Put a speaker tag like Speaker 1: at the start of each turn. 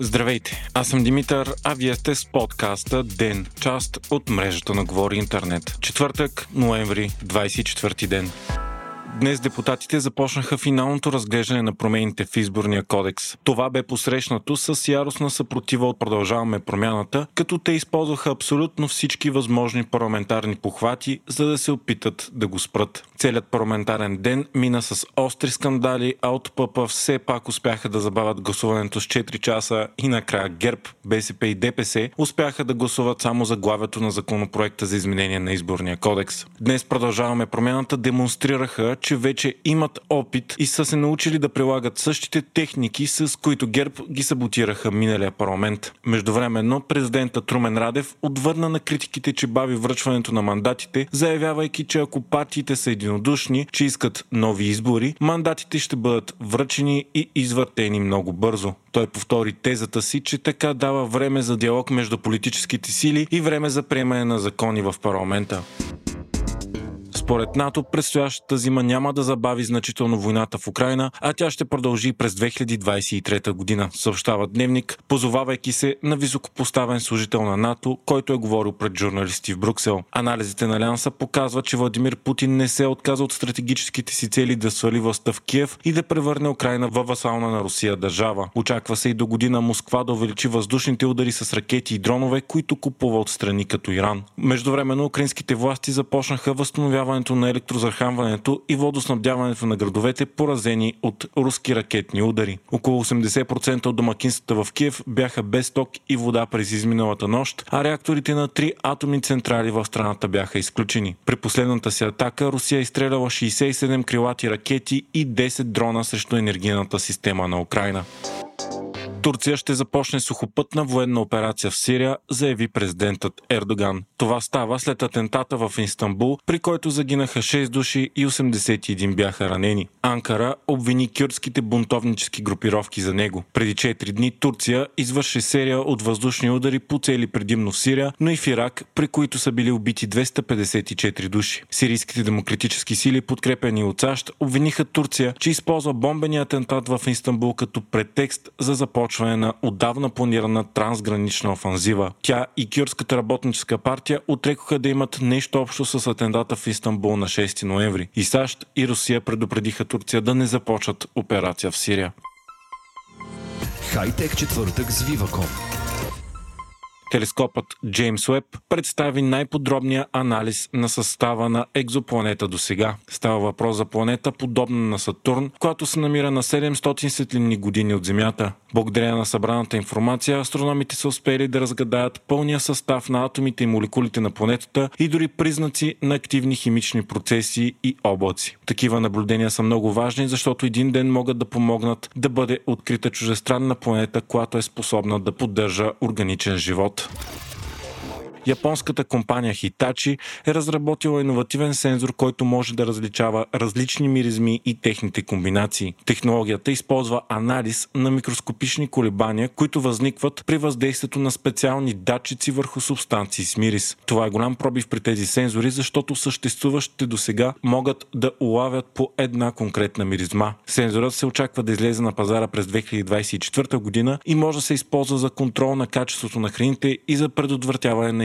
Speaker 1: Здравейте, аз съм Димитър, а вие сте с подкаста ДЕН, част от мрежата на Говори Интернет. Четвъртък, ноември, 24 ден. Днес депутатите започнаха финалното разглеждане на промените в изборния кодекс. Това бе посрещнато с яростна съпротива от Продължаваме промяната, като те използваха абсолютно всички възможни парламентарни похвати, за да се опитат да го спрат. Целият парламентарен ден мина с остри скандали, а от ПП все пак успяха да забавят гласуването с 4 часа и накрая ГЕРБ, БСП и ДПС успяха да гласуват само за главето на законопроекта за изменение на изборния кодекс. Днес продължаваме промяната демонстрираха, че вече имат опит и са се научили да прилагат същите техники, с които ГЕРБ ги саботираха миналия парламент. Междувременно президента Трумен Радев отвърна на критиките, че бави връчването на мандатите, заявявайки, че ако партиите са единодушни, че искат нови избори, мандатите ще бъдат връчени и извъртени много бързо. Той повтори тезата си, че така дава време за диалог между политическите сили и време за приемане на закони в парламента. Според НАТО, предстоящата зима няма да забави значително войната в Украина, а тя ще продължи през 2023 година, съобщава Дневник, позовавайки се на високопоставен служител на НАТО, който е говорил пред журналисти в Брюксел. Анализите на Алианса показват, че Владимир Путин не се отказа от стратегическите си цели да свали властта в Киев и да превърне Украина във васална на Русия държава. Очаква се и до година Москва да увеличи въздушните удари с ракети и дронове, които купува от страни като Иран. Междувременно украинските власти започнаха възстановяване използването на електрозахранването и водоснабдяването на градовете, поразени от руски ракетни удари. Около 80% от домакинствата в Киев бяха без ток и вода през изминалата нощ, а реакторите на три атомни централи в страната бяха изключени. При последната си атака Русия изстреляла 67 крилати ракети и 10 дрона срещу енергийната система на Украина. Турция ще започне сухопътна военна операция в Сирия, заяви президентът Ердоган. Това става след атентата в Инстанбул, при който загинаха 6 души и 81 бяха ранени. Анкара обвини кюрдските бунтовнически групировки за него. Преди 4 дни Турция извърши серия от въздушни удари по цели предимно в Сирия, но и в Ирак, при които са били убити 254 души. Сирийските демократически сили, подкрепени от САЩ, обвиниха Турция, че използва бомбения атентат в Инстанбул като претекст за започване започване на отдавна планирана трансгранична офанзива. Тя и Кюрската работническа партия отрекоха да имат нещо общо с атентата в Истанбул на 6 ноември. И САЩ и Русия предупредиха Турция да не започват операция в Сирия.
Speaker 2: Хайтек четвъртък с Viva.com
Speaker 1: Телескопът Джеймс Уеб представи най-подробния анализ на състава на екзопланета до сега. Става въпрос за планета подобна на Сатурн, която се намира на 700 светлинни години от Земята. Благодарение на събраната информация, астрономите са успели да разгадаят пълния състав на атомите и молекулите на планетата и дори признаци на активни химични процеси и облаци. Такива наблюдения са много важни, защото един ден могат да помогнат да бъде открита чужестранна планета, която е способна да поддържа органичен живот. Gott. Японската компания Hitachi е разработила иновативен сензор, който може да различава различни миризми и техните комбинации. Технологията използва анализ на микроскопични колебания, които възникват при въздействието на специални датчици върху субстанции с мирис. Това е голям пробив при тези сензори, защото съществуващите до сега могат да улавят по една конкретна миризма. Сензорът се очаква да излезе на пазара през 2024 година и може да се използва за контрол на качеството на храните и за предотвратяване на